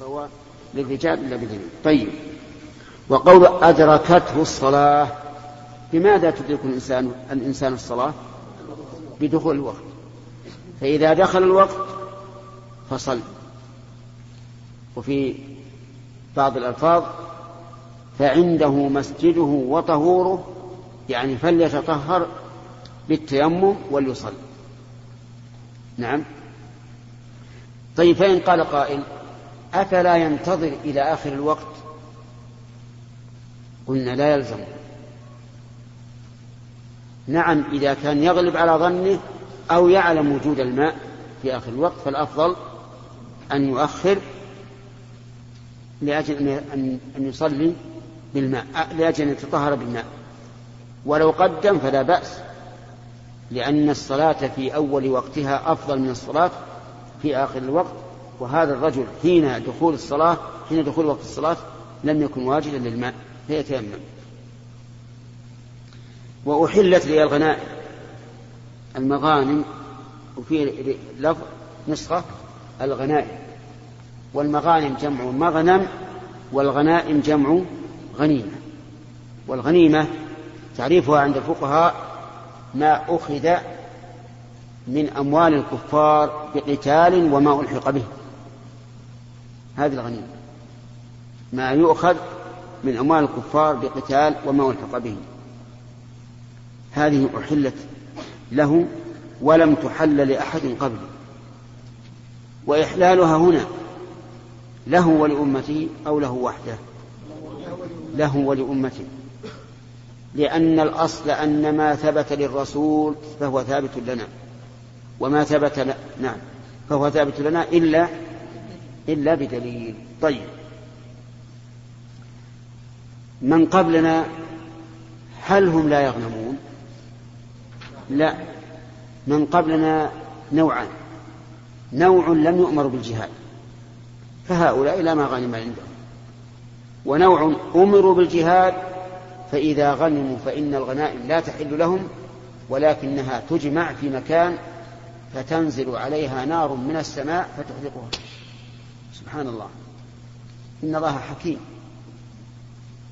فهو للرجال لا بدليل طيب. وقول أدركته الصلاة بماذا تدرك الإنسان الإنسان الصلاة؟ بدخول الوقت. فإذا دخل الوقت فصل. وفي بعض الألفاظ فعنده مسجده وطهوره يعني فليتطهر بالتيمم وليصل نعم. طيب فإن قال قائل أفلا ينتظر إلى آخر الوقت؟ قلنا لا يلزم. نعم إذا كان يغلب على ظنه أو يعلم وجود الماء في آخر الوقت فالأفضل أن يؤخر لأجل أن يصلي بالماء لأجل أن يتطهر بالماء. ولو قدم فلا بأس لأن الصلاة في أول وقتها أفضل من الصلاة في آخر الوقت. وهذا الرجل حين دخول الصلاة حين دخول وقت الصلاة لم يكن واجدا للماء فيتيمم. وأحلت لي الغنائم. المغانم وفي لفظ نسخة الغنائم. والمغانم جمع مغنم والغنائم جمع غنيمة. والغنيمة تعريفها عند الفقهاء ما أخذ من أموال الكفار بقتال وما ألحق به. هذه الغنيمة. ما يؤخذ من أموال الكفار بقتال وما ألحق به. هذه أحلت له ولم تحل لأحد قبله. وإحلالها هنا له ولأمته أو له وحده. له ولأمته. لأن الأصل أن ما ثبت للرسول فهو ثابت لنا. وما ثبت ل... نعم. فهو ثابت لنا إلا إلا بدليل. طيب. من قبلنا هل هم لا يغنمون؟ لا. من قبلنا نوعان. نوع لم يؤمر بالجهاد. فهؤلاء لا ما غنم عندهم. ونوع أمروا بالجهاد فإذا غنموا فإن الغنائم لا تحل لهم ولكنها تجمع في مكان فتنزل عليها نار من السماء فتحرقها سبحان الله. إن الله حكيم.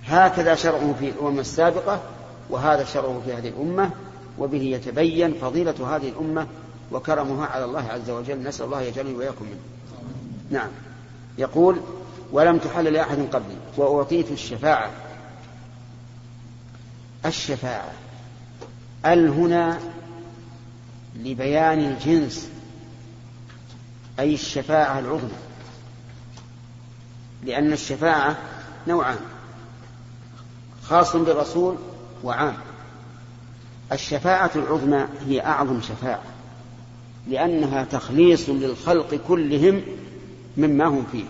هكذا شرعه في الأمم السابقة وهذا شرعه في هذه الأمة وبه يتبين فضيلة هذه الأمة وكرمها على الله عز وجل. نسأل الله يجعلني وإياكم منه. نعم. يقول ولم تحل لأحد قبلي وأعطيت الشفاعة. الشفاعة. ال هنا لبيان الجنس أي الشفاعة العظمى. لأن الشفاعة نوعان خاص بالرسول وعام. الشفاعة العظمى هي أعظم شفاعة لأنها تخليص للخلق كلهم مما هم فيه.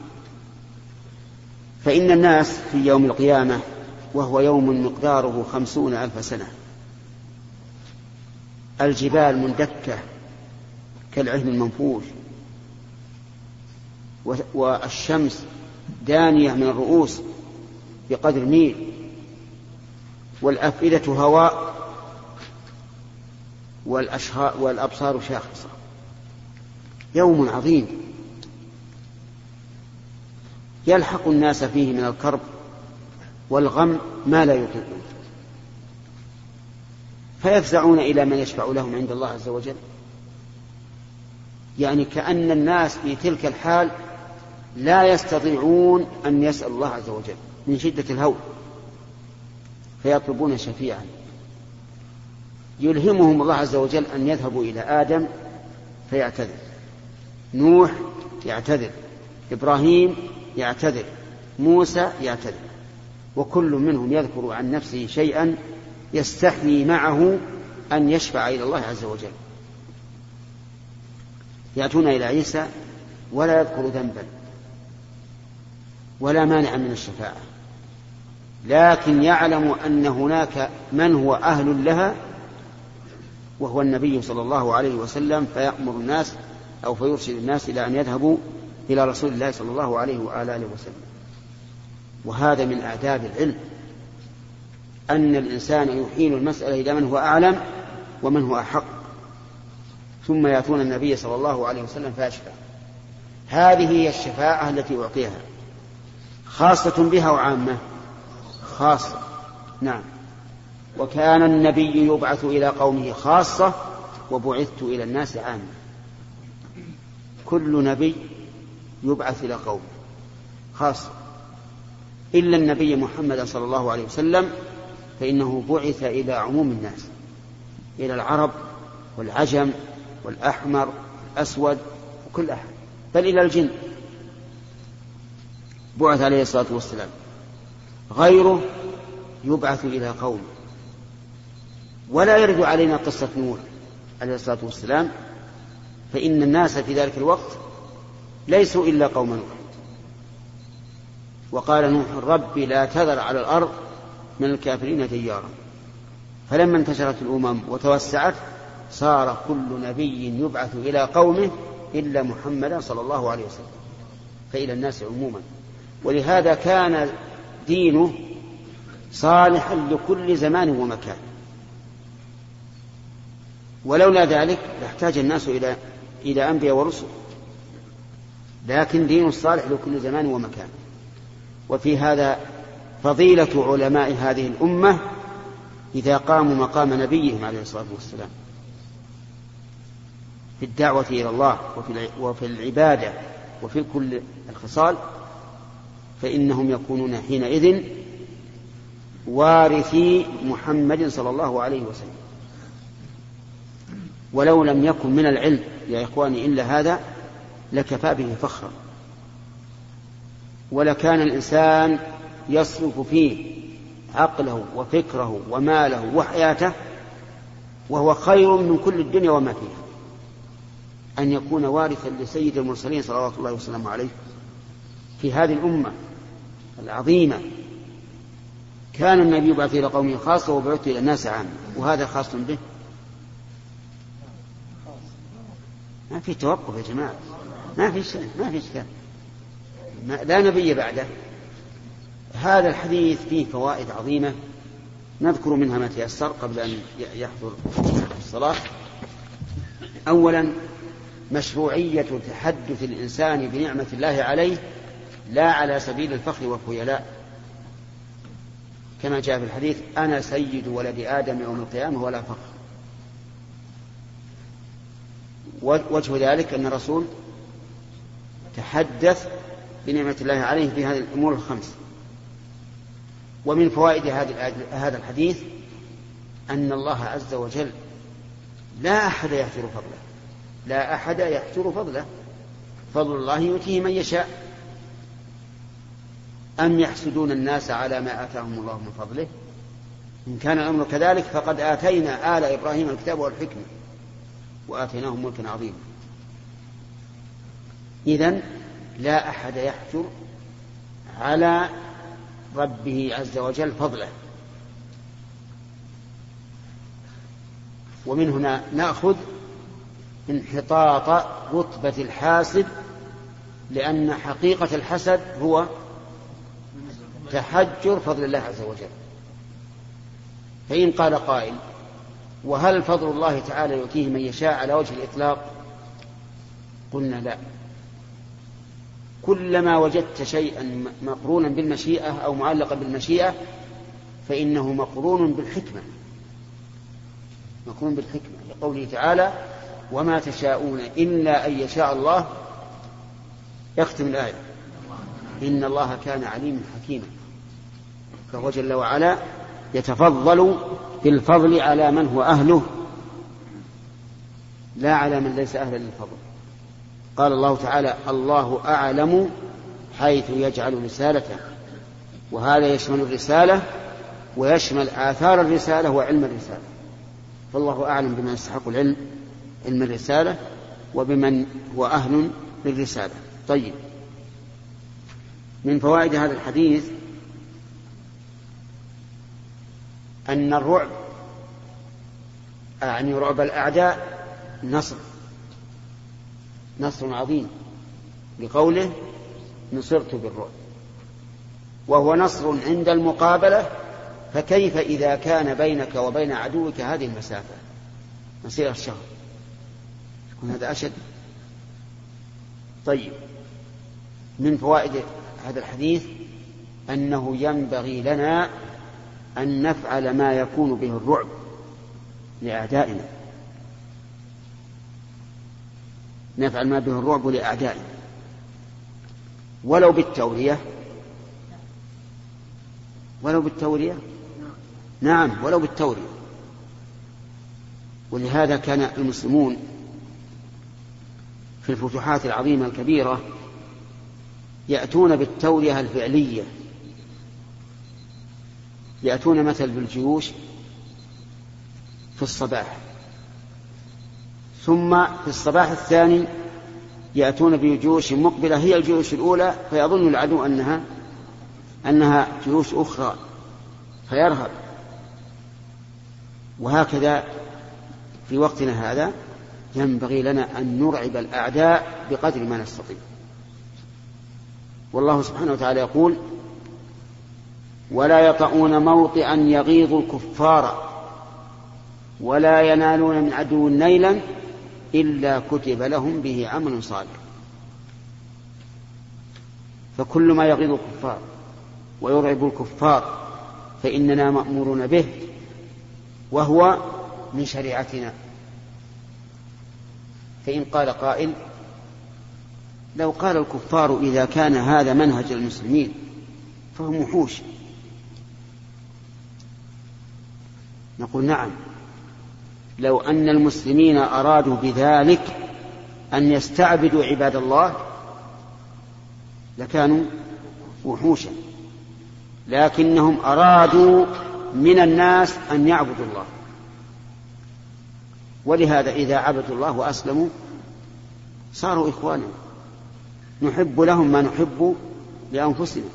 فإن الناس في يوم القيامة وهو يوم مقداره خمسون ألف سنة الجبال مندكة كالعهن المنفوش والشمس دانية من الرؤوس بقدر ميل والأفئدة هواء والأبصار شاخصة. يوم عظيم. يلحق الناس فيه من الكرب والغم ما لا يطيقون. فيفزعون إلى من يشفع لهم عند الله عز وجل. يعني كأن الناس في تلك الحال لا يستطيعون أن يسأل الله عز وجل من شدة الهول فيطلبون شفيعا. يلهمهم الله عز وجل أن يذهبوا إلى آدم فيعتذر. نوح يعتذر إبراهيم يعتذر موسى يعتذر وكل منهم يذكر عن نفسه شيئا يستحيي معه أن يشفع إلى الله عز وجل. يأتون إلى عيسى ولا يذكر ذنبا. ولا مانع من الشفاعة. لكن يعلم أن هناك من هو أهل لها وهو النبي صلى الله عليه وسلم فيأمر الناس أو فيرشد الناس إلى أن يذهبوا إلى رسول الله صلى الله عليه وآله وسلم. وهذا من آداب العلم أن الإنسان يحيل المسألة إلى من هو أعلم ومن هو أحق. ثم يأتون النبي صلى الله عليه وسلم فيشفع. هذه هي الشفاعة التي أعطيها. خاصة بها وعامة. خاصة. نعم. وكان النبي يبعث إلى قومه خاصة وبعثت إلى الناس عامة. كل نبي يبعث إلى قومه خاصة. إلا النبي محمد صلى الله عليه وسلم فإنه بعث إلى عموم الناس. إلى العرب والعجم والأحمر والأسود وكل أحد. بل إلى الجن. بعث عليه الصلاة والسلام. غيره يبعث إلى قوم. ولا يرد علينا قصة نوح عليه الصلاة والسلام فإن الناس في ذلك الوقت ليسوا إلا قوم نوح. وقال نوح رب لا تذر على الأرض من الكافرين ديارا فلما انتشرت الأمم وتوسعت صار كل نبي يبعث إلى قومه إلا محمدا صلى الله عليه وسلم. فإلى الناس عموما. ولهذا كان دينه صالحا لكل زمان ومكان. ولولا ذلك لاحتاج الناس إلى إلى أنبياء ورسل. لكن دين الصالح لكل زمان ومكان. وفي هذا فضيلة علماء هذه الأمة إذا قاموا مقام نبيهم عليه الصلاة والسلام. في الدعوة إلى الله وفي وفي العبادة وفي كل الخصال. فإنهم يكونون حينئذ وارثي محمد صلى الله عليه وسلم. ولو لم يكن من العلم يا إخواني إلا هذا لكفى به فخرا. ولكان الإنسان يصرف فيه عقله وفكره وماله وحياته وهو خير من كل الدنيا وما فيها. أن يكون وارثا لسيد المرسلين صلوات الله وسلامه عليه في هذه الأمة العظيمة. كان النبي يبعث إلى قومه خاصة وبعث إلى الناس عامة. وهذا خاص به. ما في توقف يا جماعة. ما في شيء ما في إشكال لا نبي بعده. هذا الحديث فيه فوائد عظيمة. نذكر منها ما تيسر قبل أن يحضر الصلاة. أولا مشروعية تحدث الإنسان بنعمة الله عليه لا على سبيل الفخر والخيلاء. كما جاء في الحديث أنا سيد ولد آدم يوم القيامة ولا فخر. وجه ذلك أن الرسول تحدث بنعمة الله عليه في هذه الأمور الخمس. ومن فوائد هذا الحديث أن الله عز وجل لا أحد يحجر فضله. لا أحد يحجر فضله. فضل الله يؤتيه من يشاء. أم يحسدون الناس على ما آتاهم الله من فضله؟ إن كان الأمر كذلك فقد آتينا آل إبراهيم الكتاب والحكمة وآتيناهم ملكا عظيما. إذن لا أحد يحجر على ربه عز وجل فضله. ومن هنا نأخذ انحطاط رتبة الحاسد لأن حقيقة الحسد هو تحجر فضل الله عز وجل. فإن قال قائل وهل فضل الله تعالى يؤتيه من يشاء على وجه الإطلاق؟ قلنا لا. كلما وجدت شيئا مقرونا بالمشيئة أو معلقا بالمشيئة فإنه مقرون بالحكمة. مقرون بالحكمة. لقوله تعالى وما تشاءون إلا أن يشاء الله. يختم الآية. إن الله كان عليما حكيما. فهو جل وعلا يتفضل بالفضل على من هو أهله لا على من ليس أهلا للفضل. قال الله تعالى الله أعلم حيث يجعل رسالته وهذا يشمل الرسالة ويشمل آثار الرسالة وعلم الرسالة. فالله أعلم بمن يستحق العلم علم الرسالة وبمن هو أهل للرسالة. طيب. من فوائد هذا الحديث أن الرعب يعني رعب الأعداء نصر نصر عظيم. لقوله نصرت بالرعب. وهو نصر عند المقابلة فكيف إذا كان بينك وبين عدوك هذه المسافة؟ مسيرة الشهر يكون هذا أشد. طيب. من فوائد هذا الحديث أنه ينبغي لنا أن نفعل ما يكون به الرعب لأعدائنا. نفعل ما به الرعب لأعدائنا. ولو بالتورية. ولو بالتورية؟ نعم ولو بالتورية. ولهذا كان المسلمون في الفتوحات العظيمة الكبيرة يأتون بالتورية الفعلية. يأتون مثل بالجيوش في الصباح. ثم في الصباح الثاني يأتون بجيوش مقبلة هي الجيوش الأولى فيظن العدو أنها أنها جيوش أخرى فيرهب. وهكذا في وقتنا هذا ينبغي لنا أن نرعب الأعداء بقدر ما نستطيع. والله سبحانه وتعالى يقول ولا يطؤون موطئا يغيظ الكفار ولا ينالون من عدو نيلا إلا كتب لهم به عمل صالح. فكل ما يغيظ الكفار ويرعب الكفار فإننا مأمورون به وهو من شريعتنا. فإن قال قائل لو قال الكفار إذا كان هذا منهج المسلمين فهم وحوش. نقول نعم. لو أن المسلمين أرادوا بذلك أن يستعبدوا عباد الله لكانوا وحوشا. لكنهم أرادوا من الناس أن يعبدوا الله. ولهذا إذا عبدوا الله وأسلموا صاروا إخوانا. نحب لهم ما نحب لأنفسنا.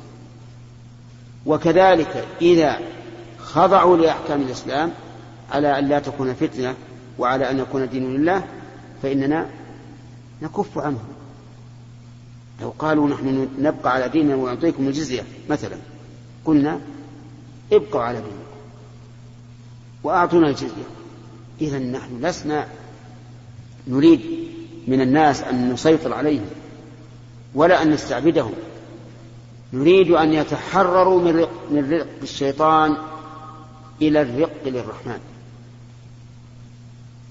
وكذلك إذا خضعوا لأحكام الإسلام على أن لا تكون فتنة وعلى أن يكون دين لله فإننا نكف عنهم. لو قالوا نحن نبقى على ديننا ونعطيكم الجزية مثلا قلنا ابقوا على دينكم وأعطونا الجزية. إذا نحن لسنا نريد من الناس أن نسيطر عليهم ولا أن نستعبدهم. نريد أن يتحرروا من رق, الشيطان إلى الرق للرحمن.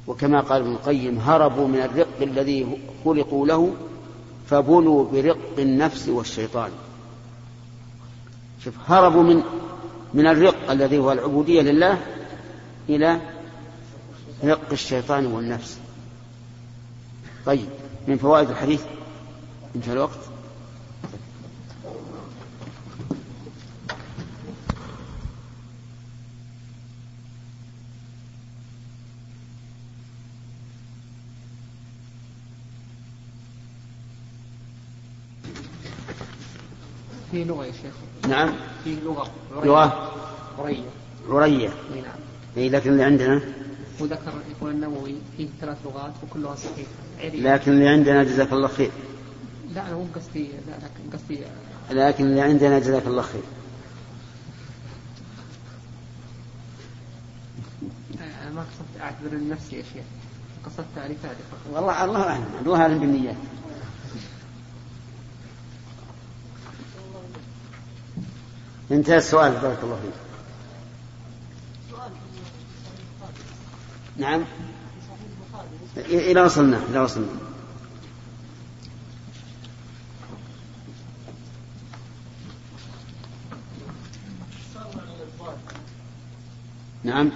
وكما قال ابن القيم هربوا من الرق الذي خلقوا له فبلوا برق النفس والشيطان. شوف هربوا من من الرق الذي هو العبودية لله إلى رق الشيطان والنفس. طيب من فوائد الحديث انتهى الوقت. في لغة يا شيخ. نعم. في لغة. لغة. عرية. عرية. إي نعم. إي لكن اللي عندنا؟ وذكر يقول النووي فيه ثلاث لغات وكلها صحيحة. عري لكن اللي عندنا جزاك الله خير. لا أنا مو قصدي لا لكن قصدي لكن اللي عندنا جزاك الله خير. أنا ما قصدت أعتذر لنفسي يا شيخ. قصدت تعريفات فقط. والله الله أعلم. الله اعلم بالنيات. انتهى السؤال بارك الله فيك. نعم. إلى وصلنا إلى وصلنا. نعم.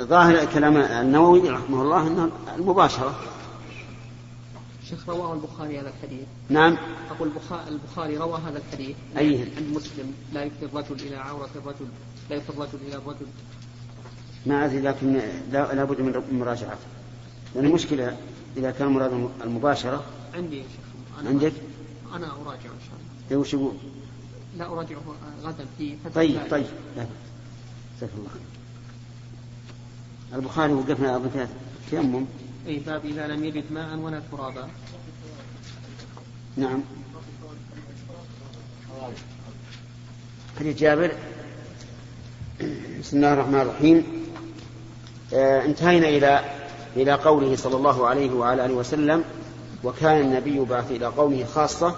ظاهر كلام النووي رحمه الله إنه المباشرة. شيخ رواه البخاري هذا الحديث. نعم. أقول البخاري, روى هذا الحديث. أيه؟ عند مسلم لا يفضي الرجل إلى عورة الرجل لا يفضي الرجل إلى الرجل. ما أدري لكن لا لابد من مراجعته لأن المشكلة إذا كان مراد المباشرة. عندي يا شيخ. أنا عندك؟ أنا أراجع إن شاء الله. إيه وش يقول؟ لا أراجعه غدا في فتح طيب الباري. طيب. لا. جزاك الله خير. البخاري وقفنا أظن في التيمم أي باب إذا لم يجد ماء ولا ترابا. نعم. حديث جابر. بسم الله الرحمن الرحيم. آه انتهينا إلى إلى قوله صلى الله عليه وعلى آله وسلم وكان النبي بعث إلى قومه خاصة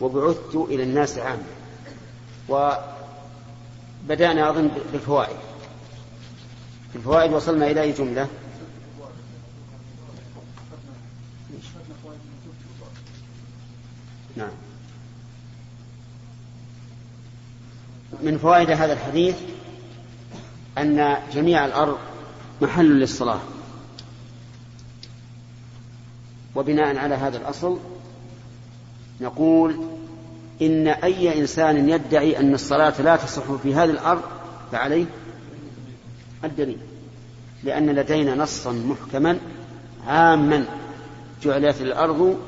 وبعثت إلى الناس عامة. وبدأنا أظن بالفوائد. الفوائد وصلنا إلى أي جملة؟ نعم. من فوائد هذا الحديث أن جميع الأرض محل للصلاة. وبناء على هذا الأصل نقول إن أي إنسان يدعي أن الصلاة لا تصح في هذه الأرض فعليه الدليل. لأن لدينا نصا محكما عاما جعلت الأرض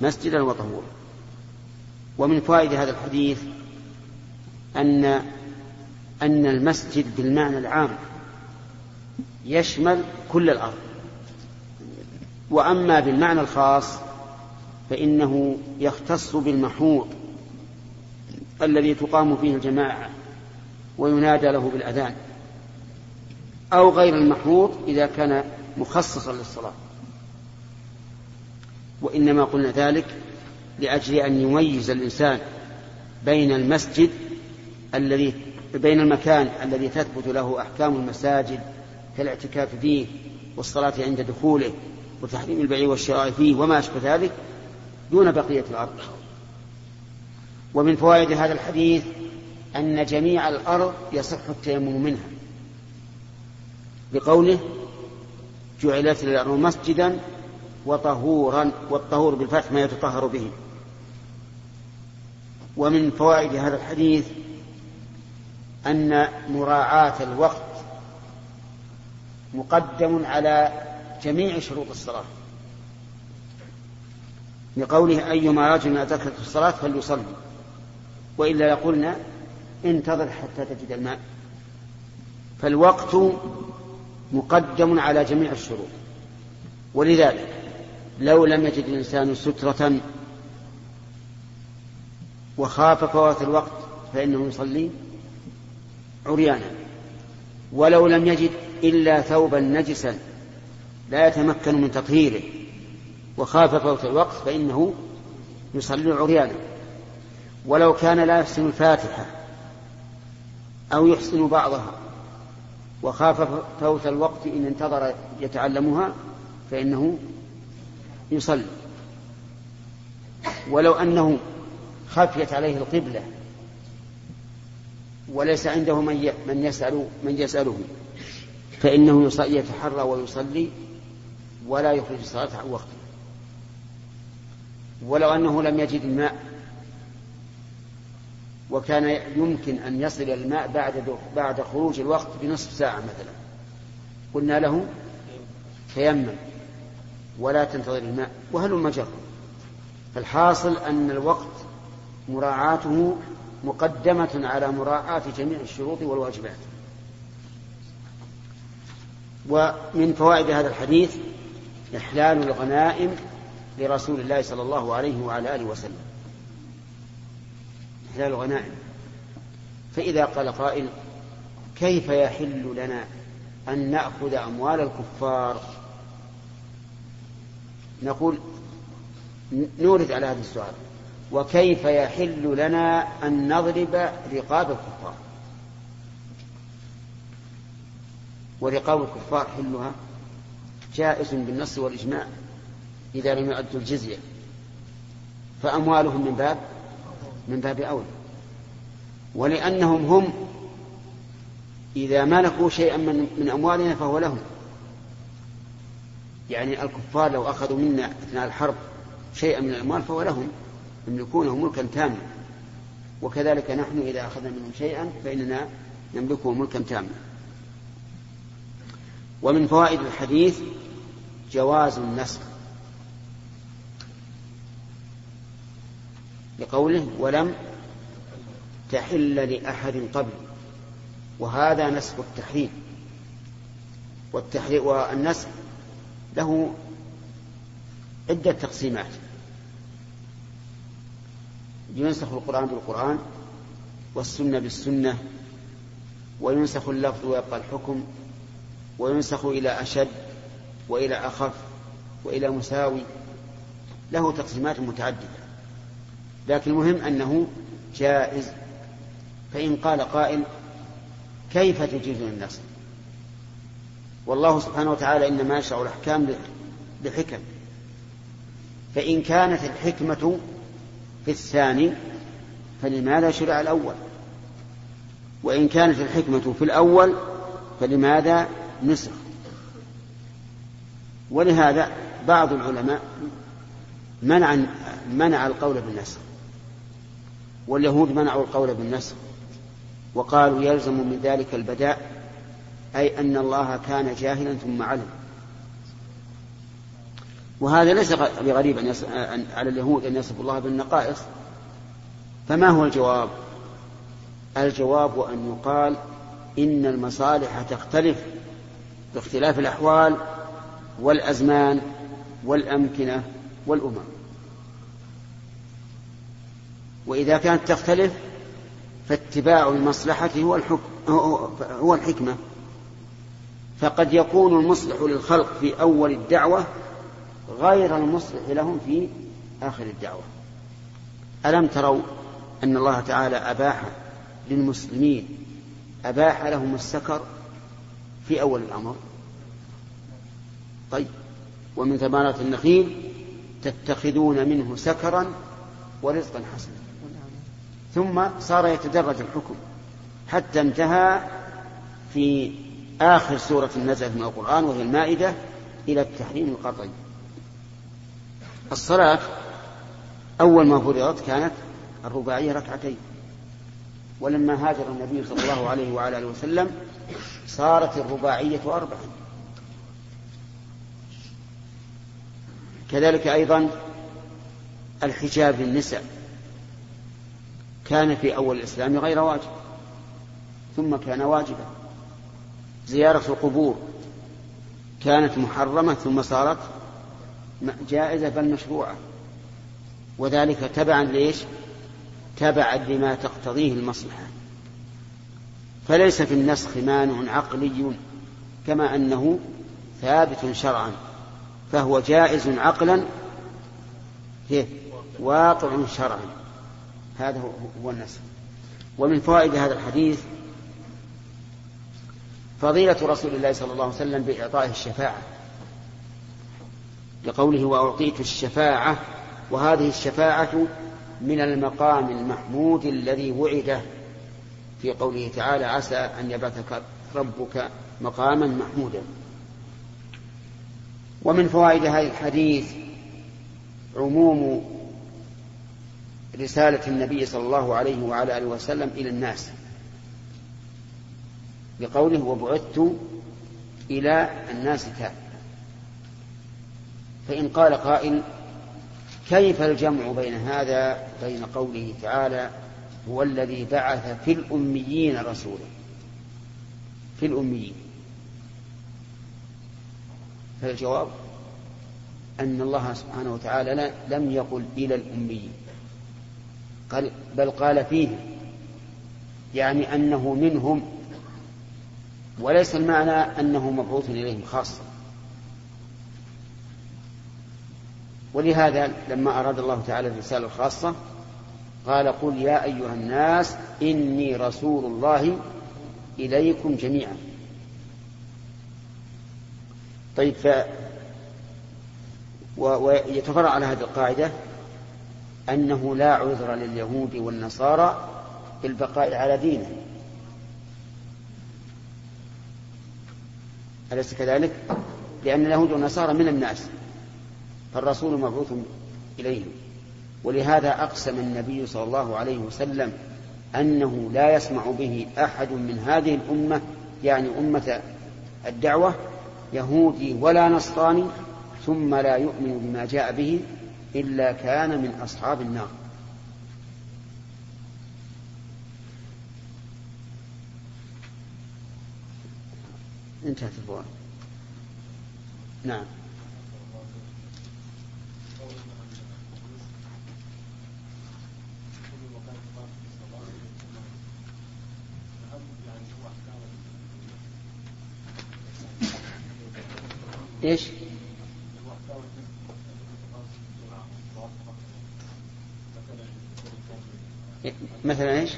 مسجدا وطهورا. ومن فوائد هذا الحديث أن أن المسجد بالمعنى العام يشمل كل الأرض. وأما بالمعنى الخاص فإنه يختص بالمحوط الذي تقام فيه الجماعة وينادى له بالأذان أو غير المحوط إذا كان مخصصا للصلاة. وإنما قلنا ذلك لأجل أن يميز الإنسان بين المسجد الذي بين المكان الذي تثبت له أحكام المساجد كالاعتكاف فيه والصلاة عند دخوله وتحريم البيع والشراء فيه وما أشبه ذلك دون بقية الأرض. ومن فوائد هذا الحديث أن جميع الأرض يصح التيمم منها. بقوله جعلت الأرض مسجدا وطهورا والطهور بالفتح ما يتطهر به. ومن فوائد هذا الحديث أن مراعاة الوقت مقدم على جميع شروط الصلاة. لقوله أيما رجل أدركت الصلاة فليصلي. وإلا لقلنا انتظر حتى تجد الماء. فالوقت مقدم على جميع الشروط. ولذلك لو لم يجد الإنسان سترة وخاف فوات الوقت فإنه يصلي عريانا. ولو لم يجد إلا ثوبا نجسا لا يتمكن من تطهيره. وخاف فوت الوقت فإنه يصلي عريانا. ولو كان لا يحسن الفاتحة أو يحسن بعضها وخاف فوت الوقت إن انتظر يتعلمها فإنه يصلي. ولو أنه خفيت عليه القبلة. وليس عنده من من يسأل من يسأله. فإنه يتحرى ويصلي ولا يخرج الصلاة عن وقته. ولو أنه لم يجد الماء. وكان يمكن أن يصل الماء بعد بعد خروج الوقت بنصف ساعة مثلا. قلنا له تيمم ولا تنتظر الماء. وهل مجر فالحاصل أن الوقت مراعاته مقدمة على مراعاة جميع الشروط والواجبات. ومن فوائد هذا الحديث إحلال الغنائم لرسول الله صلى الله عليه وعلى آله وسلم. إحلال الغنائم. فإذا قال قائل كيف يحل لنا أن نأخذ أموال الكفار؟ نقول نورد على هذا السؤال. وكيف يحل لنا أن نضرب رقاب الكفار؟ ورقاب الكفار حلها جائز بالنص والإجماع إذا لم يؤدوا الجزية. فأموالهم من باب من باب أولى ولأنهم هم إذا ملكوا شيئا من, من أموالنا فهو لهم. يعني الكفار لو أخذوا منا أثناء الحرب شيئا من الأموال فهو لهم. يملكونه ملكا تاما. وكذلك نحن إذا أخذنا منهم شيئا فإننا نملكه ملكا تاما. ومن فوائد الحديث جواز النسخ. لقوله ولم تحل لأحد قبل. وهذا نسخ التحريم. والتحريم والنسخ له عدة تقسيمات. ينسخ القرآن بالقرآن والسنة بالسنة وينسخ اللفظ ويبقى الحكم وينسخ إلى أشد وإلى أخف وإلى مساوي. له تقسيمات متعددة. لكن المهم أنه جائز. فإن قال قائل كيف تجيز النسخ والله سبحانه وتعالى إنما يشرع الأحكام لحكم فإن كانت الحكمة في الثاني فلماذا شرع الأول؟ وإن كانت الحكمة في الأول فلماذا نسخ؟ ولهذا بعض العلماء منع منع القول بالنسخ. واليهود منعوا القول بالنسخ وقالوا يلزم من ذلك البداء أي أن الله كان جاهلا ثم علم. وهذا ليس بغريب أن على اليهود أن يصفوا الله بالنقائص. فما هو الجواب؟ الجواب أن يقال إن المصالح تختلف باختلاف الأحوال والأزمان والأمكنة والأمم. وإذا كانت تختلف فاتباع المصلحة هو الحكم هو الحكمة. فقد يكون المصلح للخلق في أول الدعوة غير المصلح لهم في آخر الدعوة. ألم تروا أن الله تعالى أباح للمسلمين أباح لهم السكر في أول الأمر؟ طيب ومن ثمرات النخيل تتخذون منه سكرا ورزقا حسنا. ثم صار يتدرج الحكم حتى انتهى في آخر سورة نزلت من القرآن وهي المائدة إلى التحريم القطعي. الصلاة أول ما فرضت كانت الرباعية ركعتين. ولما هاجر النبي صلى الله عليه وعلى آله وسلم صارت الرباعية أربعا. كذلك أيضا الحجاب للنساء. كان في أول الإسلام غير واجب ثم كان واجبا. زيارة القبور كانت محرمة ثم صارت جائزة بل مشروعة. وذلك تبعا ليش؟ تبعا لما تقتضيه المصلحة. فليس في النسخ مانع عقلي كما أنه ثابت شرعا. فهو جائز عقلا واقع شرعا. هذا هو النسخ. ومن فوائد هذا الحديث فضيلة رسول الله صلى الله عليه وسلم بإعطائه الشفاعة. لقوله وأعطيت الشفاعة وهذه الشفاعة من المقام المحمود الذي وعده. في قوله تعالى عسى أن يبعثك ربك مقاما محمودا. ومن فوائد هذا الحديث عموم رسالة النبي صلى الله عليه وعلى آله وسلم إلى الناس. بقوله وبعثت إلى الناس كافة فإن قال قائل كيف الجمع بين هذا بين قوله تعالى هو الذي بعث في الأميين رسولا؟ في الأميين. فالجواب أن الله سبحانه وتعالى لم يقل إلى الأميين. قال بل قال فيهم. يعني أنه منهم. وليس المعنى أنه مبعوث إليهم خاصة. ولهذا لما أراد الله تعالى الرسالة الخاصة قال قل يا أيها الناس إني رسول الله إليكم جميعا. طيب ف ويتفرع على هذه القاعدة أنه لا عذر لليهود والنصارى في البقاء على دينه. أليس كذلك؟ لأن اليهود والنصارى من الناس. فالرسول مبعوث إليهم. ولهذا أقسم النبي صلى الله عليه وسلم أنه لا يسمع به أحد من هذه الأمة يعني أمة الدعوة يهودي ولا نصراني ثم لا يؤمن بما جاء به إلا كان من أصحاب النار. انتهت الفوائد. نعم. إيش؟ مثلا إيش؟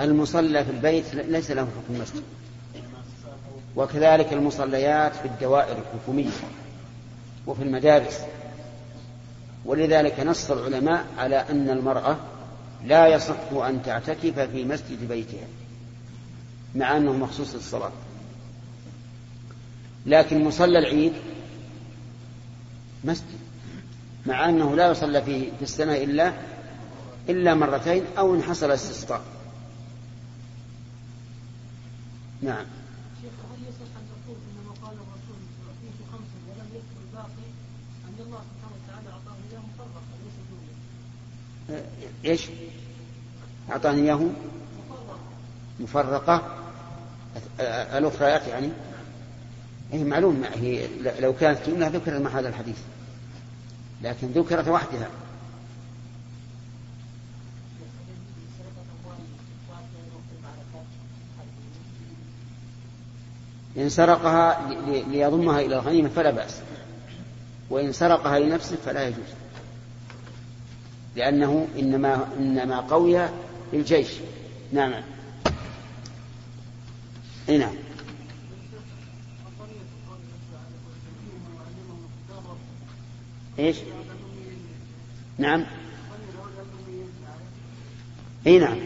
المصلى في البيت ليس له حكم مسجد وكذلك المصليات في الدوائر الحكومية وفي المدارس ولذلك نص العلماء على أن المرأة لا يصح أن تعتكف في مسجد بيتها مع أنه مخصوص للصلاة. لكن مصلى العيد مسجد مع أنه لا يصلى فيه في السنة إلا إلا مرتين أو إن حصل استسقاء. نعم. شيخ هل يصح نقول إنما قال الرسول ولم يذكر الباقي أن الله سبحانه وتعالى مفرقا ليس جمله إيش؟ أعطاني إياه مفرقة. الأخريات يعني هي معلوم هي لو كانت جملة ذكرت مع هذا الحديث لكن ذكرت وحدها. إن سرقها ليضمها إلى الغنيمة فلا بأس وإن سرقها لنفسه فلا يجوز لأنه إنما إنما قوي للجيش. نعم. أي نعم. إيش؟ نعم. إي نعم.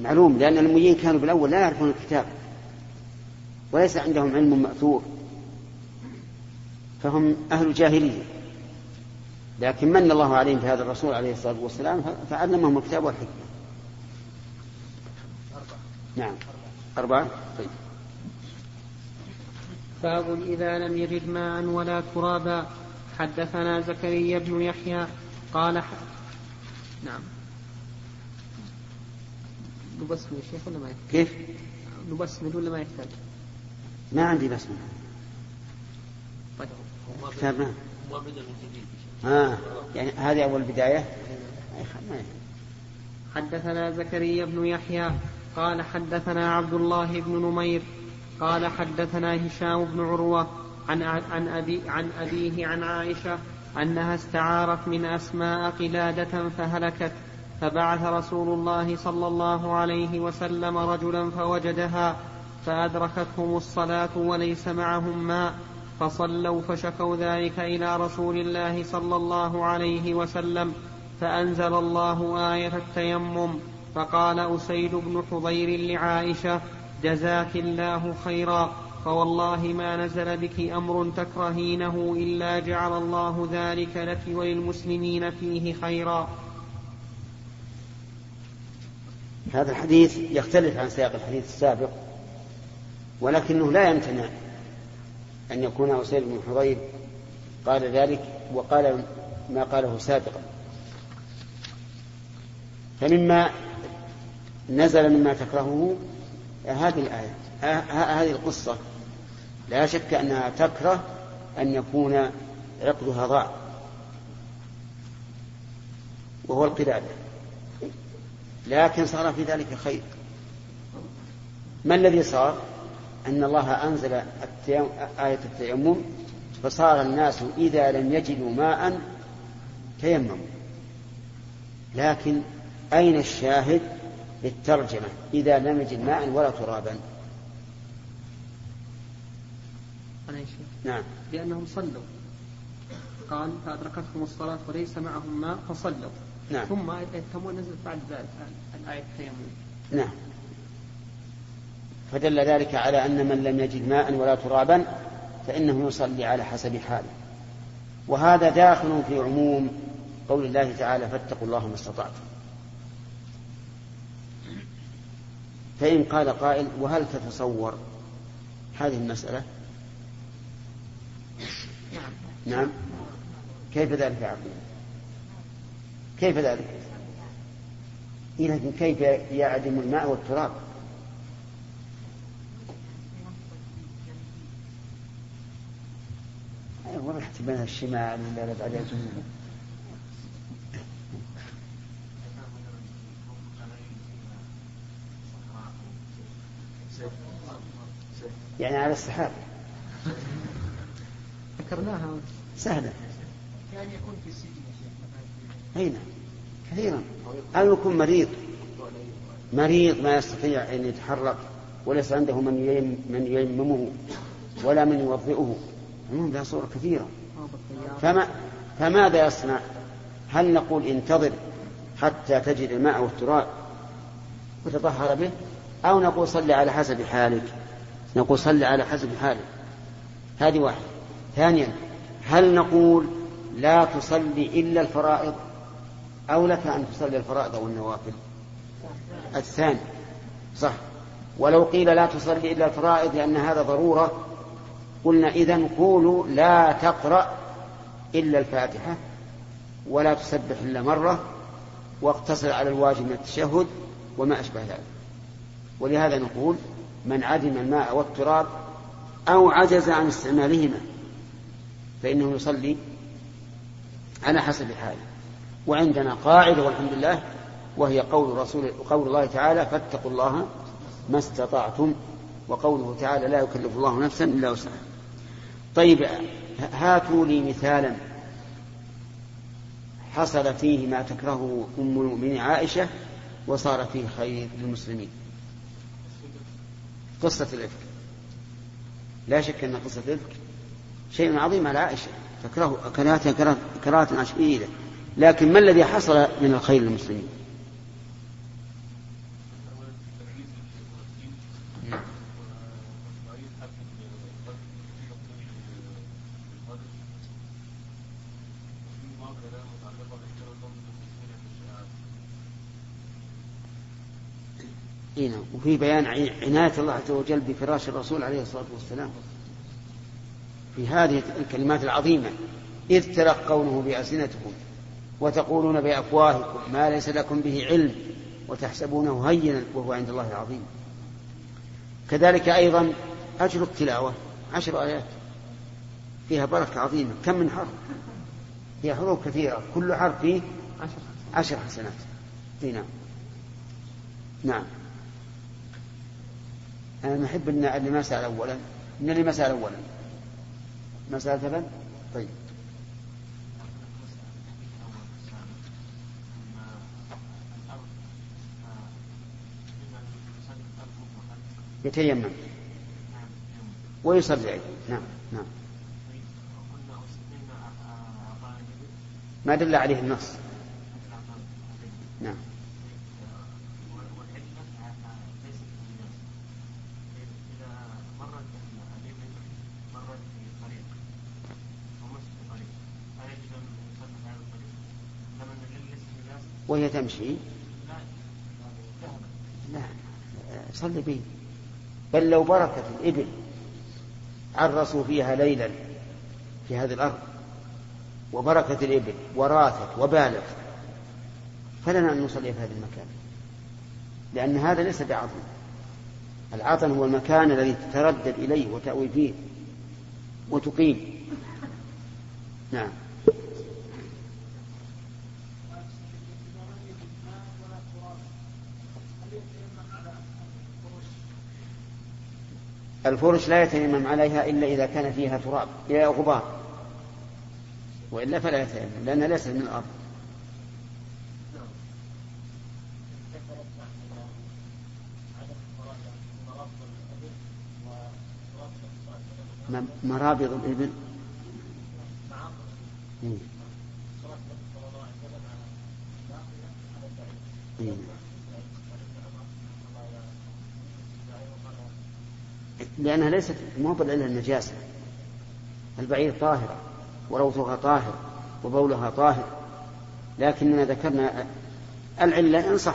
معلوم لأن الاميين كانوا بالأول لا يعرفون الكتاب وليس عندهم علم مأثور. فهم أهل جاهليه لكن من الله عليهم في هذا الرسول عليه الصلاة والسلام؟ فعلمهم الكتاب والحكمة. نعم. أربعة. طيب. باب إذا لم يجد ماء ولا ترابا. حدثنا زكريا بن يحيى قال ح... نعم. نبسمل يا شيخ ولا ما يحتاج؟ كيف؟ نبسمل ولا ما يحتاج؟ ما عندي بسمة. طيب. كتاب ما؟ آه يعني هذه أول بداية؟ حدثنا زكريا بن يحيى قال حدثنا عبد الله بن نمير قال حدثنا هشام بن عروة عن عن أبي عن أبيه عن عائشة أنها استعارت من أسماء قلادة فهلكت فبعث رسول الله صلى الله عليه وسلم رجلا فوجدها فأدركتهم الصلاة وليس معهم ماء فصلوا فشكوا ذلك إلى رسول الله صلى الله عليه وسلم فأنزل الله آية التيمم فقال أسيد بن حضير لعائشة جزاك الله خيرا فوالله ما نزل بك أمر تكرهينه إلا جعل الله ذلك لك وللمسلمين فيه خيرا. هذا الحديث يختلف عن سياق الحديث السابق ولكنه لا يمتنع أن يكون أسيد بن حضير قال ذلك وقال ما قاله سابقا. فمما نزل مما تكرهه هذه الآية هذه القصة. لا شك أنها تكره أن يكون عقدها ضاع وهو القلادة لكن صار في ذلك خير. ما الذي صار؟ أن الله أنزل آية التيمم فصار الناس إذا لم يجدوا ماء تيمموا. لكن أين الشاهد؟ للترجمة إذا لم يجد ماء ولا ترابا. أنا نعم. لأنهم صلوا. قال فأدركتهم الصلاة وليس معهم ماء فصلوا. نعم. ثم التيمم نزلت بعد ذلك الآية التيمم نعم. فدل ذلك على أن من لم يجد ماء ولا ترابا فإنه يصلي على حسب حاله. وهذا داخل في عموم قول الله تعالى فاتقوا الله ما استطعتم. فإن قال قائل وهل تتصور؟ هذه المسألة. نعم. كيف ذلك يا عبد كيف ذلك؟ إيه لكن كيف يعدم الماء والتراب؟ أيوة رحت بين الشمال ولا بعد يعني على السحاب. ذكرناها. سهلة. كان يكون في السجن أين كثيرا. أو يكون مريض. مريض ما يستطيع أن يتحرك وليس عنده من يم من ييممه ولا من يوضئه. المهم لها صور كثيرة. فما فماذا يصنع؟ هل نقول انتظر حتى تجد الماء والتراب وتطهر به أو نقول صل على حسب حالك؟ نقول صل على حسب حالك. هذه واحدة. ثانيا هل نقول لا تصلي إلا الفرائض أو لك أن تصلي الفرائض والنوافل؟ الثاني. صح. ولو قيل لا تصلي إلا الفرائض لأن هذا ضرورة قلنا إذا قولوا لا تقرأ إلا الفاتحة ولا تسبح إلا مرة واقتصر على الواجب من التشهد وما أشبه ذلك. ولهذا نقول من عدم الماء والتراب أو عجز عن استعمالهما فإنه يصلي على حسب حاله. وعندنا قاعدة والحمد لله وهي قول رسول قول الله تعالى فاتقوا الله ما استطعتم وقوله تعالى لا يكلف الله نفسا إلا وسعها. طيب هاتوا لي مثالا حصل فيه ما تكرهه أم المؤمنين عائشة وصار فيه خير للمسلمين. قصة الإفك. لا شك أن قصة الإفك شيء عظيم على عائشة. تكره كراهة شديدة لكن ما الذي حصل من الخير للمسلمين؟ هنا وفي بيان عناية الله عز وجل بفراش الرسول عليه الصلاة والسلام في هذه الكلمات العظيمة. إذ تلقونه بألسنتكم وتقولون بأفواهكم ما ليس لكم به علم وتحسبونه هينا وهو عند الله عظيم. كذلك أيضا أجر التلاوة عشر آيات فيها بركة عظيمة. كم من حرف؟ فيها حروف كثيرة. كل حرف فيه عشر حسنات. نعم. نعم. أنا نحب أن اللي ما سأل أولا من اللي ما سأل أولا. ما سألت أبدا؟ طيب. يتيمم. ويصلي. نعم نعم. ما دل عليه النص. نعم. وهي تمشي. لا صلي به بل لو بركت الإبل عرسوا فيها ليلا في هذه الأرض وبركت الإبل وراثت وبالت فلنا أن نصلي في هذا المكان. لأن هذا ليس بعظم العطن هو المكان الذي تتردد إليه وتأوي فيه وتقيم. نعم. الفرش لا يتيمم عليها إلا إذا كان فيها تراب غبار. وإلا فلا يتيمم لأنها ليست من الأرض. مرابض الإبل. إيه. لأنها ليست مو بالعلة النجاسة. البعير طاهرة وروثها طاهر وبولها طاهر. لكننا ذكرنا العلة إن صح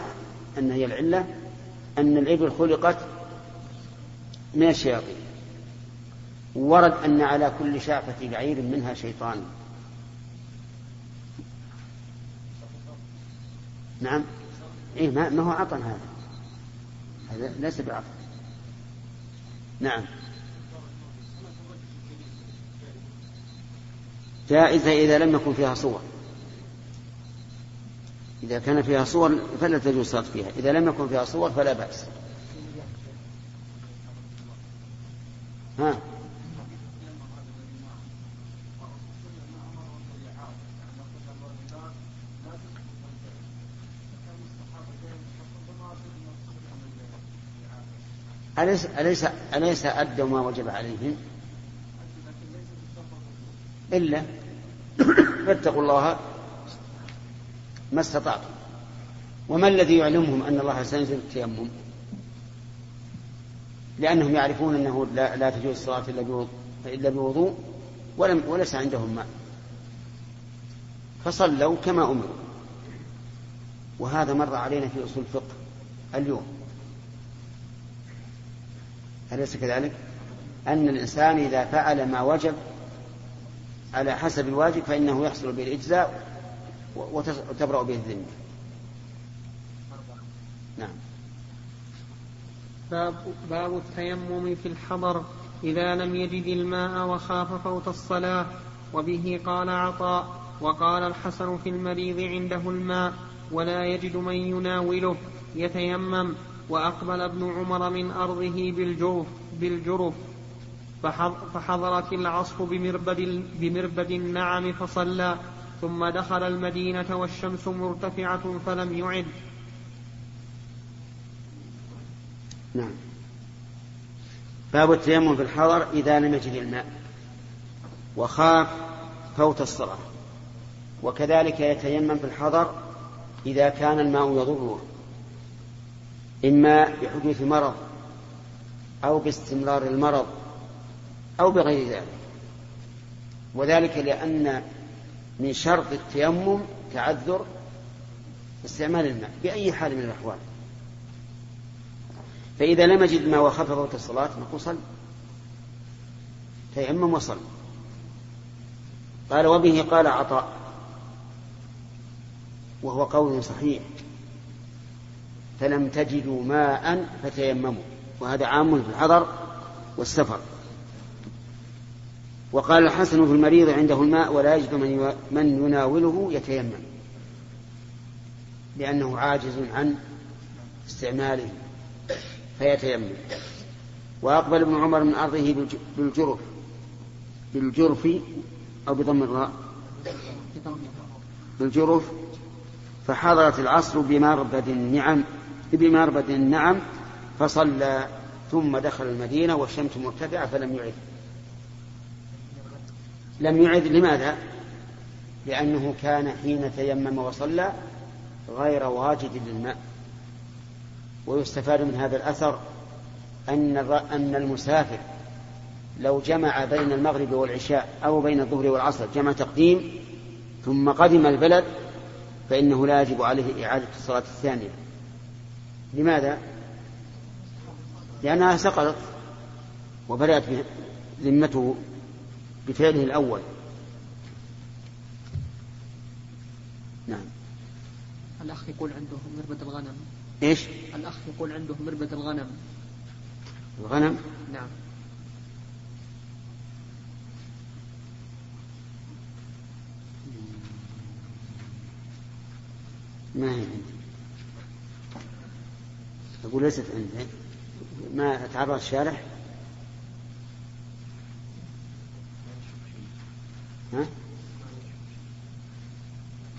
أن هي العلة أن الإبل خلقت من الشياطين. ورد أن على كل شعفة بعير منها شيطان. نعم. إيه ما هو عطن هذا؟ هذا ليس بعطن. نعم. جائزة إذا لم يكن فيها صور. إذا كان فيها صور فلا تجوز الصلاة فيها. إذا لم يكن فيها صور فلا بأس ها أليس أليس أليس أدوا ما وجب عليهم؟ إلا فاتقوا الله ما استطعتم. وما الذي يعلمهم أن الله سينزل التيمم؟ لأنهم يعرفون أنه لا, لا تجوز الصلاة إلا إلا بوضوء ولم وليس عندهم ماء. فصلوا كما أمروا. وهذا مر علينا في أصول الفقه اليوم. أليس كذلك؟ أن الإنسان إذا فعل ما وجب على حسب الواجب فإنه يحصل به الإجزاء وتبرأ به الذمة. نعم. باب, باب التيمم في الحضر. إذا لم يجد الماء وخاف فوت الصلاة وبه قال عطاء وقال الحسن في المريض عنده الماء ولا يجد من يناوله. يتيمم. وأقبل ابن عمر من أرضه بالجرف, بالجرف فحضرت العصر بمربد, بمربد النعم فصلى ثم دخل المدينة والشمس مرتفعة فلم يعد. نعم. باب التيمم في الحضر إذا لم يجد الماء وخاف فوت الصلاة وكذلك يتيمم في الحضر إذا كان الماء يضره. إما بحدوث مرض أو باستمرار المرض أو بغير ذلك. وذلك لأن من شرط التيمم تعذر استعمال الماء بأي حال من الأحوال. فإذا لم يجد ما وخفضت الصلاة نقول صل. تيمم وصل. قال وبه قال عطاء. وهو قول صحيح. فلم تجدوا ماء فتيمموا. وهذا عام في الحضر والسفر. وقال الحسن في المريض عنده الماء ولا يجد من من يناوله يتيمم. لأنه عاجز عن استعماله فيتيمم. وأقبل ابن عمر من أرضه بالجرف. بالجرف أو بضم الراء. بالجرف. فحضرت العصر بمربد النعم. بمربد النعم فصلى ثم دخل المدينة والشمس مرتفعة فلم يعد. لم يعد لماذا؟ لأنه كان حين تيمم وصلى غير واجد للماء. ويستفاد من هذا الأثر أن أن المسافر لو جمع بين المغرب والعشاء أو بين الظهر والعصر جمع تقديم ثم قدم البلد فإنه لا يجب عليه إعادة الصلاة الثانية. لماذا؟ لأنها سقطت وبدأت ذمته بفعله الأول نعم الأخ يقول عنده مربد الغنم إيش؟ الأخ يقول عنده مربد الغنم الغنم؟ نعم ما هي عندي أقول ليست عندي. ما تعرض الشارح ها؟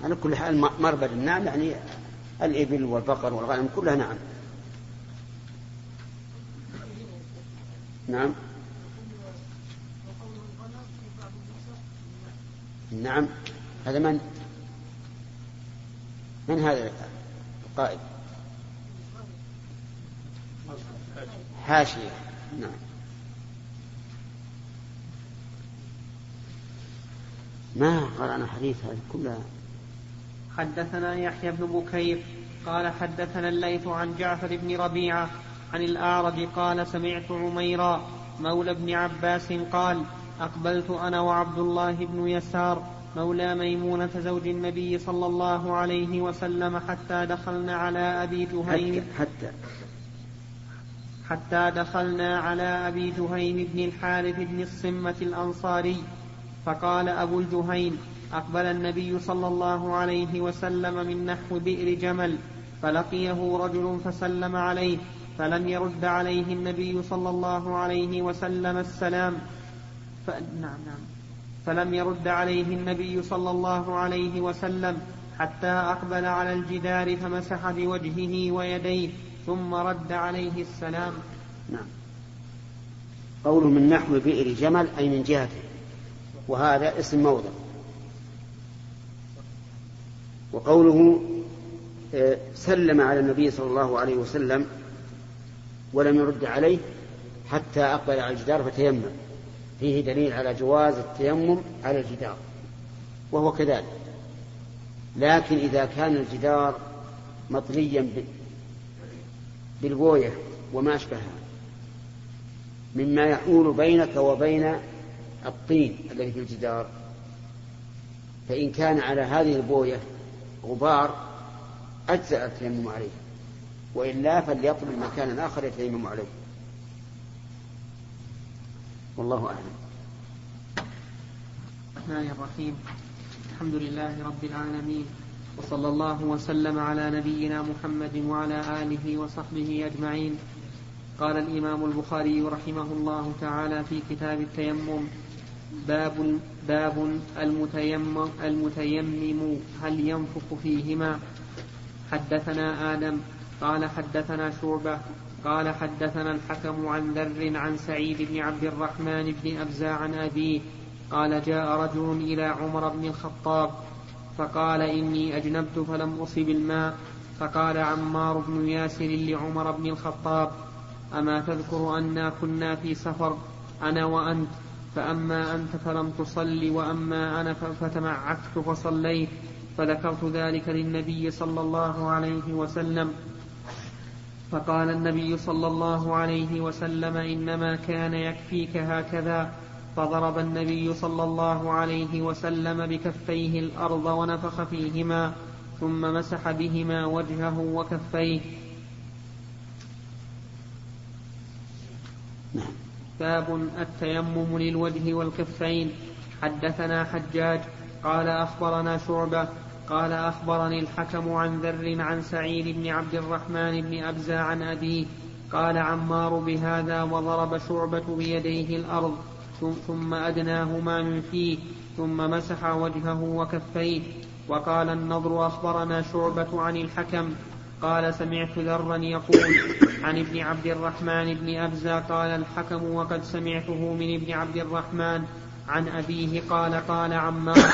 على كل حال مربد النعم يعني الإبل والبقر والغنم كلها نعم. نعم. نعم. هذا من؟ من هذا القائد حاشية نعم. ما قرأنا حديث هذه كلها حدثنا يحيى بن بكير قال حدثنا الليث عن جعفر بن ربيعة عن الأعرج قال سمعت عميرا مولى بن عباس قال أقبلت أنا وعبد الله بن يسار مولى ميمونة زوج النبي صلى الله عليه وسلم حتى دخلنا على أبي جهيم. حتى حتى دخلنا على أبي جهيم بن الحارث بن الصمة الأنصاري فقال أبو الجهين أقبل النبي صلى الله عليه وسلم من نحو بئر جمل فلقيه رجل فسلم عليه فلم يرد عليه النبي صلى الله عليه وسلم السلام ف... نعم نعم فلم يرد عليه النبي صلى الله عليه وسلم حتى أقبل على الجدار فمسح بوجهه ويديه. ثم رد عليه السلام. نعم. قوله من نحو بئر جمل أي من جهته. وهذا اسم موضع. وقوله آه، سلم على النبي صلى الله عليه وسلم ولم يرد عليه حتى أقبل على الجدار فتيمم. فيه دليل على جواز التيمم على الجدار. وهو كذلك. لكن إذا كان الجدار مطليا بالبوية وما أشبهها. مما يحول بينك وبين الطين الذي في الجدار. فإن كان على هذه البوية غبار أجزأ التيمم عليه. وإلا فليطلب مكانا آخر يتيمم عليه. والله أعلم. الرحمن الرحيم. الحمد لله رب العالمين. وصلى الله وسلم على نبينا محمد وعلى آله وصحبه أجمعين. قال الإمام البخاري رحمه الله تعالى في كتاب التيمم باب باب المتيمم المتيمم هل ينفخ فيهما؟ حدثنا آدم قال حدثنا شعبة قال حدثنا الحكم عن ذر عن سعيد بن عبد الرحمن بن أبزى عن أبيه قال جاء رجل إلى عمر بن الخطاب فقال إني أجنبت فلم أصب الماء فقال عمار بن ياسر لعمر بن الخطاب أما تذكر أنا كنا في سفر أنا وأنت فأما أنت فلم تصل وأما أنا فتمعكت فصليت فذكرت ذلك للنبي صلى الله عليه وسلم. فقال النبي صلى الله عليه وسلم إنما كان يكفيك هكذا. فضرب النبي صلى الله عليه وسلم بكفيه الأرض ونفخ فيهما ثم مسح بهما وجهه وكفيه. نعم. باب التيمم للوجه والكفين. حدثنا حجاج قال أخبرنا شعبة قال أخبرني الحكم عن ذر عن سعيد بن عبد الرحمن بن أبزى عن أبيه قال عمار بهذا وضرب شعبة بيديه الأرض. ثم أدناهما من فيه ثم مسح وجهه وكفيه. وقال النضر أخبرنا شعبة عن الحكم. قال سمعت ذرا يقول عن ابن عبد الرحمن بن أبزى قال الحكم وقد سمعته من ابن عبد الرحمن. عن أبيه قال قال عمار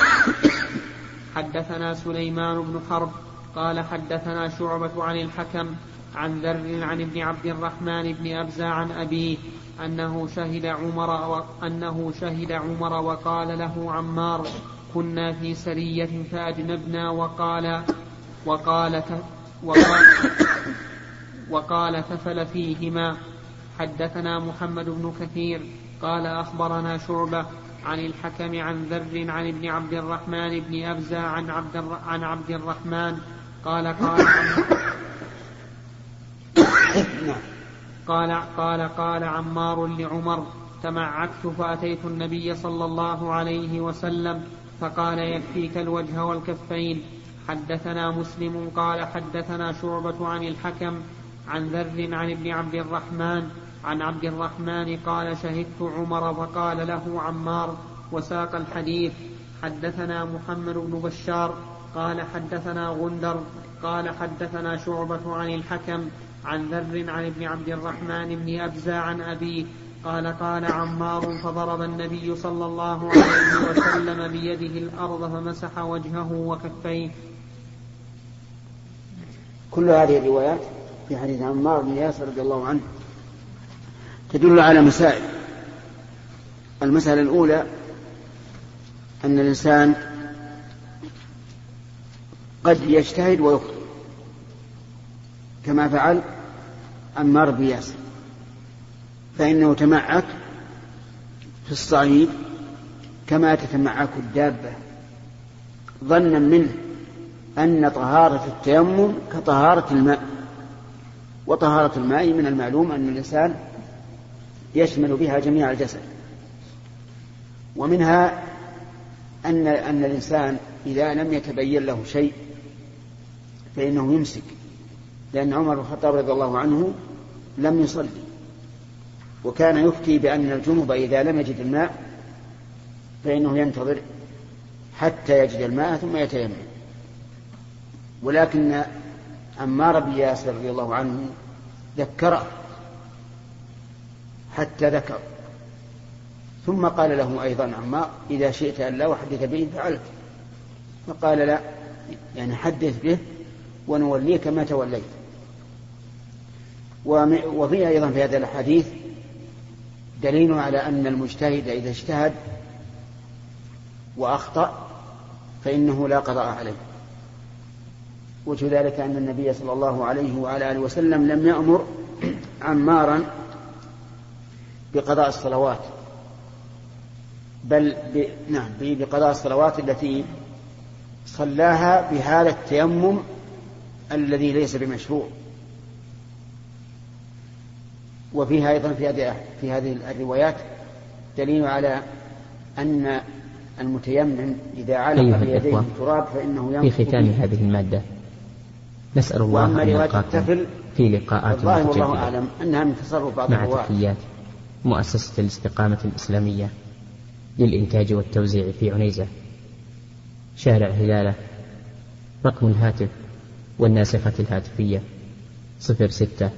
حدثنا سليمان بن حرب قال حدثنا شعبة عن الحكم. عن ذر عن ابن عبد الرحمن بن أبزى عن أبيه أنه شهد عمر. أنه شهد عمر وقال له عمار كنا في سرية فأجنبنا وقال وقال وقال, وقال تفل فيهما حدثنا محمد بن كثير قال أخبرنا شعبة عن الحكم عن ذر عن ابن عبد الرحمن بن أبزى عن عبد, عن عبد الرحمن قال قال قال قال قال عمار لعمر تمعكت فأتيت النبي صلى الله عليه وسلم فقال يكفيك الوجه والكفين. حدثنا مسلم قال حدثنا شعبة عن الحكم عن ذر عن ابن عبد الرحمن عن عبد الرحمن قال شهدت عمر فقال له عمار وساق الحديث. حدثنا محمد بن بشار قال حدثنا غندر قال حدثنا شعبة عن الحكم عن ذر عن ابن عبد الرحمن بن أبزى عن أبيه قال قال عمار فضرب النبي صلى الله عليه وسلم بيده الأرض فمسح وجهه وكفيه. كل هذه الروايات في حديث عمار بن ياسر رضي الله عنه تدل على مسائل. المسألة الأولى أن الإنسان قد يجتهد ويخطئ. كما فعل عمار بن ياسر. فإنه تمعك في الصعيد كما تتمعك الدابة. ظنا منه أن طهارة التيمم كطهارة الماء. وطهارة الماء من المعلوم أن الإنسان يشمل بها جميع الجسد. ومنها أن أن الإنسان إذا لم يتبين له شيء فإنه يمسك. لأن عمر بن الخطاب رضي الله عنه لم يصلي. وكان يفتي بأن الجنوب إذا لم يجد الماء فإنه ينتظر حتى يجد الماء ثم يتيمم. ولكن عمار بن ياسر رضي الله عنه ذكره حتى ذكر. ثم قال له أيضا عمار إذا شئت أن لا أحدث به فعلت. فقال لا يعني حدث به ونوليك ما توليت. وفي أيضا في هذا الحديث دليل على أن المجتهد إذا اجتهد وأخطأ فإنه لا قضاء عليه. وجه ذلك أن النبي صلى الله عليه وعلى آله وسلم لم يأمر عمارا بقضاء الصلوات بل ب... نعم بقضاء الصلوات التي صلاها بهذا التيمم الذي ليس بمشروع. وفيها أيضا في هذه في هذه الروايات دليل على أن المتيمم إذا علق بيديه التراب فإنه في ختام هذه المادة نسأل الله أن نلقاكم في لقاءات والله والله أعلم أنها من تصرف بعض مع تحيات مؤسسة الاستقامة الإسلامية للإنتاج والتوزيع في عنيزة. شارع هلالة رقم الهاتف والناسخة الهاتفية صفر ستة